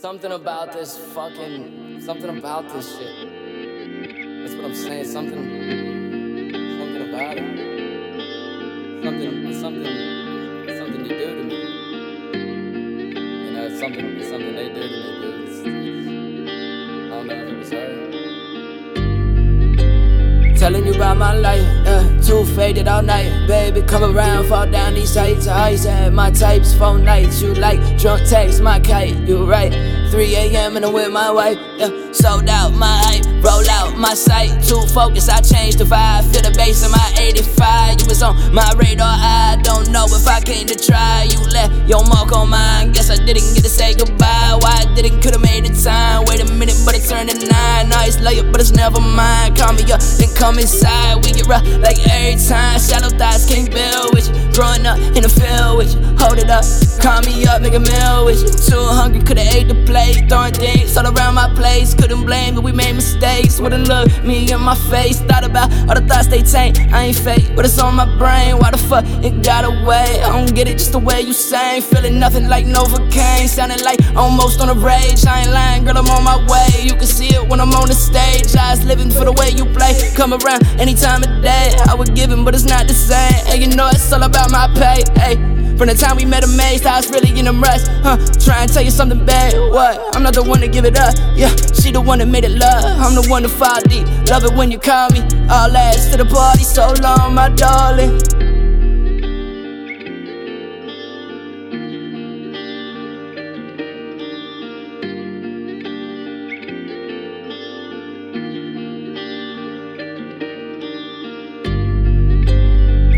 Something about this fucking. Something about this shit. That's what I'm saying. Something. Something about it. Something. Something. Something you do to me. You know, something. Something they do to me. It's, it's, I don't know if it was her. Telling you about my life, yeah. Too faded all night, baby. Come around, fall down these heights. I my types, four nights. You like drunk text, my kite. You right. 3 a.m. and I'm with my wife, yeah. Sold out my hype, roll out my sight. Too focused, I changed the vibe. Feel the bass in my 85. You was on my radar, I don't know if I came to try. You left your mark on mine. Guess I didn't get to layup, but it's never mine. Call me up, then come inside. We get rough like every time. Shadow thoughts can't build with you. Growing up in the field with you. Hold it up, call me up, make a meal with you. Too hungry, could've ate the plate. Throwing things all around my place. Couldn't blame me, we made mistakes. Wouldn't look me in my face. Thought about all the thoughts they taint. I ain't fake, but it's on my brain. Why the fuck it got away? I don't get it, just the way you sang. Feeling nothing like Novocaine. Sounding like almost on a rage. I ain't lying, girl, I'm on my way. You can see it when I'm on the stage. I was living for the way you play. Come around any time of day. I would give it, but it's not the same. And you know it's all about my pay. Hey. From the time we met amazed, I was really in a rush. Huh, try and tell you something bad. What? I'm not the one to give it up. Yeah, she the one that made it love. I'm the one to fall deep. Love it when you call me. All last to the party so long, my darling.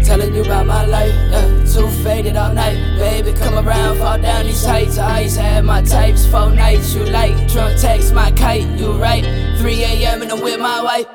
Telling you about my life. Too faded all these heights. Always had my types, four nights. You like drunk text, my kite. You right. 3 a.m. and I'm with my wife.